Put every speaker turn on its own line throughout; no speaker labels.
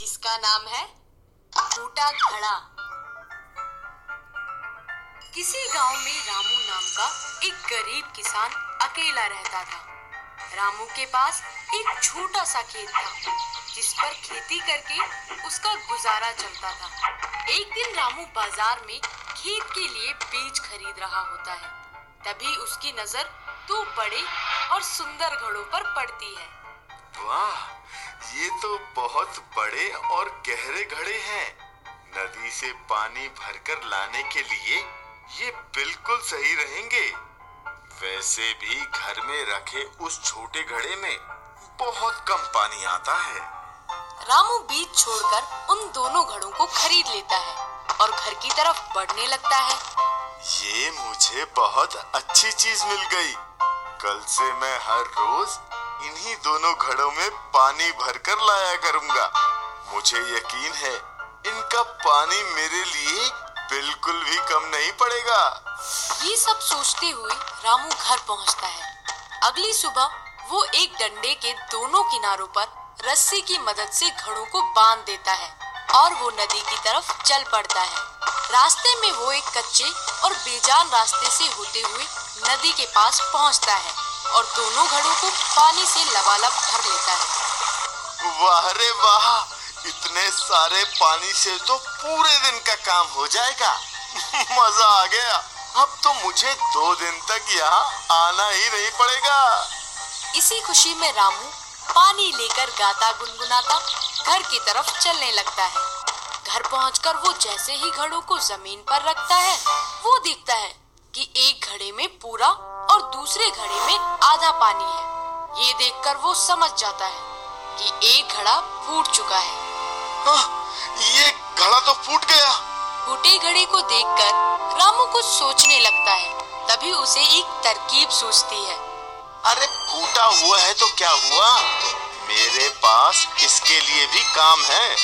जिसका नाम है फूटा घड़ा। किसी गाँव में रामू नाम का एक गरीब किसान अकेला रहता था। रामू के पास एक छोटा सा खेत था, जिस पर खेती करके उसका गुजारा चलता था। एक दिन रामू बाज़ार में खेत के लिए बीज खरीद रहा होता है। तभी उसकी नज़र दो बड़े और सुंदर घड़ों पर पड़ती है।
वाह ये तो बहुत बड़े और गहरे घड़े हैं। नदी से पानी भरकर लाने के लिए ये बिल्कुल सही रहेंगे। वैसे भी घर में रखे उस छोटे घड़े में बहुत कम पानी आता है।
रामू बीज छोड़कर उन दोनों घड़ों को खरीद लेता है और घर की तरफ़ बढ़ने लगता है।
ये मुझे बहुत अच्छी चीज़ मिल गई। कल से मैं हर रोज इन्हीं दोनों घड़ों में पानी भरकर लाया करूँगा। मुझे यकीन है, इनका पानी मेरे लिए बिल्कुल भी कम नहीं पड़ेगा।
ये सब सोचते हुए रामू घर पहुँचता है। अगली सुबह वो एक डंडे के दोनों किनारों पर रस्सी की मदद से घड़ों को बाँध देता है और वो नदी की तरफ़ चल पड़ता है। रास्ते में वो एक कच्चे और बेजान रास्ते से होते हुए नदी के पास पहुँचता है। और दोनों घड़ों को पानी से लबालब भर लेता है।
वाह रे वाह इतने सारे पानी से तो पूरे दिन का काम हो जाएगा। मज़ा आ गया। अब तो मुझे दो दिन तक यहाँ आना ही नहीं पड़ेगा।
इसी खुशी में रामू पानी लेकर गाता गुनगुनाता घर की तरफ़ चलने लगता है। घर पहुंचकर वो जैसे ही घड़ों को ज़मीन पर रखता है वो देखता है कि एक घड़े में पूरा दूसरे घड़े में आधा पानी है। ये देखकर वो समझ जाता है कि एक घड़ा फूट चुका है।
आह, ये घड़ा तो फूट गया।
फूटे घड़े को देखकर रामू कुछ सोचने लगता है। तभी उसे एक तरकीब सोचती है।
अरे फूटा हुआ है तो क्या हुआ? मेरे पास इसके लिए भी काम है।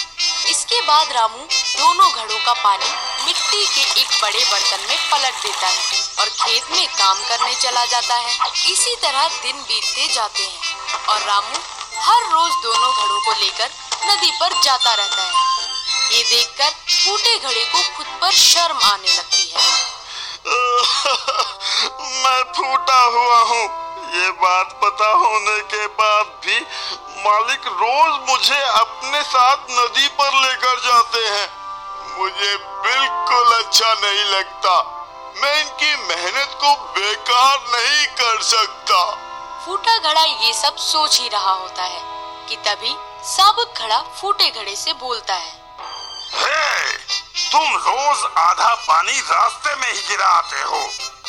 इसके बाद रामू दोनों घड़ों का पानी मिट्टी के एक बड़े बर्तन में पलट देता है और खेत में काम करने चला जाता है। इसी तरह दिन बीतते जाते हैं और रामू हर रोज दोनों घड़ों को लेकर नदी पर जाता रहता है। ये देखकर फूटे घड़े को खुद पर शर्म आने लगती है।
मैं फूटा हुआ हूँ। ये बात पता होने के बाद भी मालिक रोज मुझे अपने साथ नदी पर लेकर जाते हैं। मुझे बिल्कुल अच्छा नहीं लगता। मैं इनकी मेहनत को बेकार नहीं कर सकता।
फूटा घड़ा ये सब सोच ही रहा होता है कि तभी साबुत घड़ा फूटे घड़े से बोलता है।
हे, तुम रोज आधा पानी रास्ते में ही गिराते हो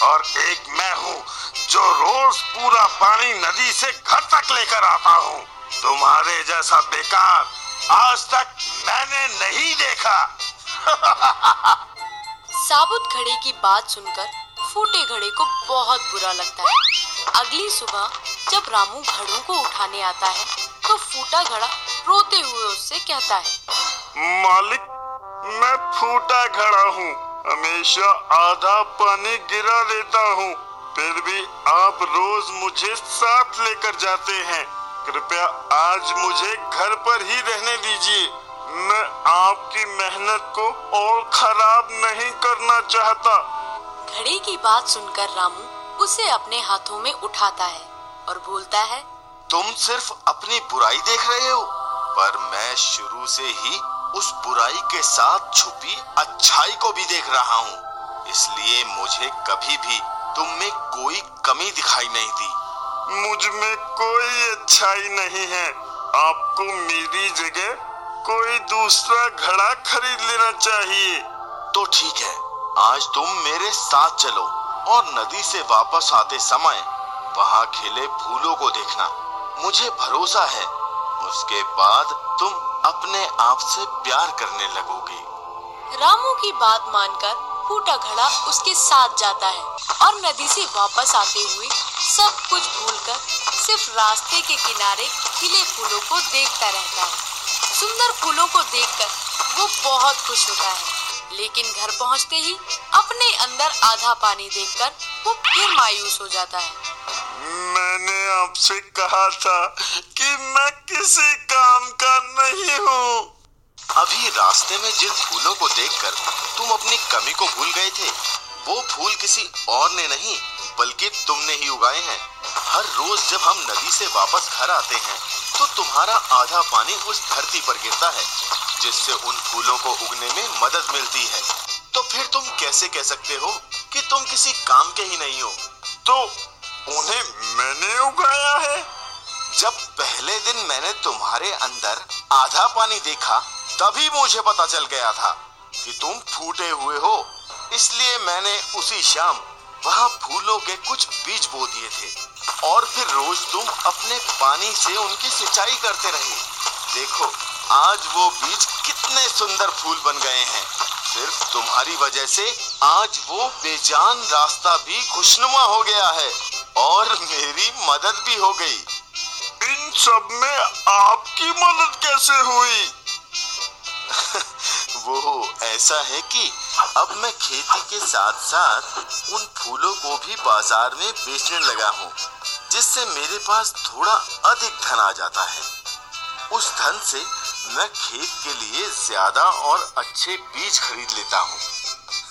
और एक मैं हूँ जो रोज पूरा पानी नदी से घर तक लेकर आता हूँ। तुम्हारे जैसा बेकार आज तक मैंने नहीं देखा।
साबुत घड़े की बात सुनकर फूटे घड़े को बहुत बुरा लगता है। अगली सुबह जब रामू घड़ों को उठाने आता है तो फूटा घड़ा रोते हुए उससे कहता है,
मालिक, मैं फूटा घड़ा हूँ। हमेशा आधा पानी गिरा देता हूँ। फिर भी आप रोज मुझे साथ लेकर जाते हैं। कृपया आज मुझे घर पर ही रहने दीजिए। मैं आपकी मेहनत को और खराब नहीं करना चाहता।
घड़े की बात सुनकर रामू उसे अपने हाथों में उठाता है और बोलता है
तुम सिर्फ़ अपनी बुराई देख रहे हो पर मैं शुरू से ही उस बुराई के साथ छुपी अच्छाई को भी देख रहा हूँ। इसलिए मुझे कभी भी तुम में कोई कमी दिखाई नहीं दी।
मुझमें कोई अच्छाई नहीं है। आपको मेरी जगह कोई दूसरा घड़ा खरीद लेना चाहिए।
तो ठीक है आज तुम मेरे साथ चलो और नदी से वापस आते समय वहाँ खिले फूलों को देखना। मुझे भरोसा है उसके बाद तुम अपने आप से प्यार करने लगोगे।
रामू की बात मानकर फूटा घड़ा उसके साथ जाता है और नदी से वापस आते हुए सब कुछ भूलकर सिर्फ़ रास्ते के किनारे खिले फूलों को देखता रहता है। सुंदर फूलों को देखकर वो बहुत खुश होता है। लेकिन घर पहुँचते ही अपने अंदर आधा पानी देखकर वो फिर मायूस हो जाता है।
मैंने आपसे कहा था कि मैं किसी काम का नहीं हूँ।
अभी रास्ते में जिन फूलों को देखकर तुम अपनी कमी को भूल गए थे वो फूल किसी और ने नहीं बल्कि तुमने ही उगाए हैं। हर रोज जब हम नदी से वापस घर आते हैं तो तुम्हारा आधा पानी उस धरती पर गिरता है, जिससे उन फूलों को उगने में मदद मिलती है। तो फिर तुम कैसे कह सकते हो कि तुम किसी काम के ही नहीं हो?
तो उन्हें मैंने उगाया है।
जब पहले दिन मैंने तुम्हारे अंदर आधा पानी देखा, तभी मुझे पता चल गया था कि तुम फूटे हुए हो। इसलिए मैंने उसी शाम वहाँ फूलों के कुछ बीज बो दिए थे। और फिर रोज तुम अपने पानी से उनकी सिंचाई करते रहे। देखो, आज वो बीज कितने सुंदर फूल बन गए हैं। सिर्फ़ तुम्हारी वजह से आज वो बेजान रास्ता भी खुशनुमा हो गया है। और मेरी मदद भी हो गई।
इन सब में आपकी मदद कैसे हुई?
वो ऐसा है कि अब मैं खेती के साथ साथ उन फूलों को भी बाज़ार में बेचने लगा हूँ, जिससे मेरे पास थोड़ा अधिक धन आ जाता है। उस धन से मैं खेत के लिए ज़्यादा और अच्छे बीज खरीद लेता हूँ।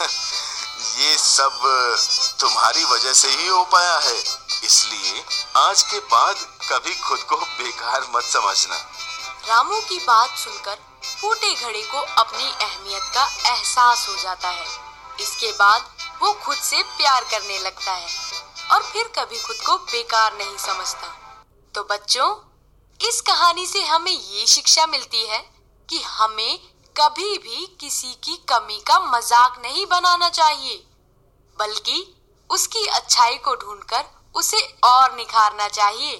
ये सब तुम्हारी वजह से ही हो पाया है। इसलिए आज के बाद कभी खुद को बेकार मत समझना।
रामू की बात सुनकर फूटे घड़े को अपनी अहमियत का एहसास हो जाता है। इसके बाद वो खुद से प्यार करने लगता है और फिर कभी खुद को बेकार नहीं समझता। तो बच्चों, इस कहानी से हमें ये शिक्षा मिलती है कि हमें कभी भी किसी की कमी का मज़ाक नहीं बनाना चाहिए, बल्कि उसकी अच्छाई को ढूंढकर उसे और निखारना चाहिए।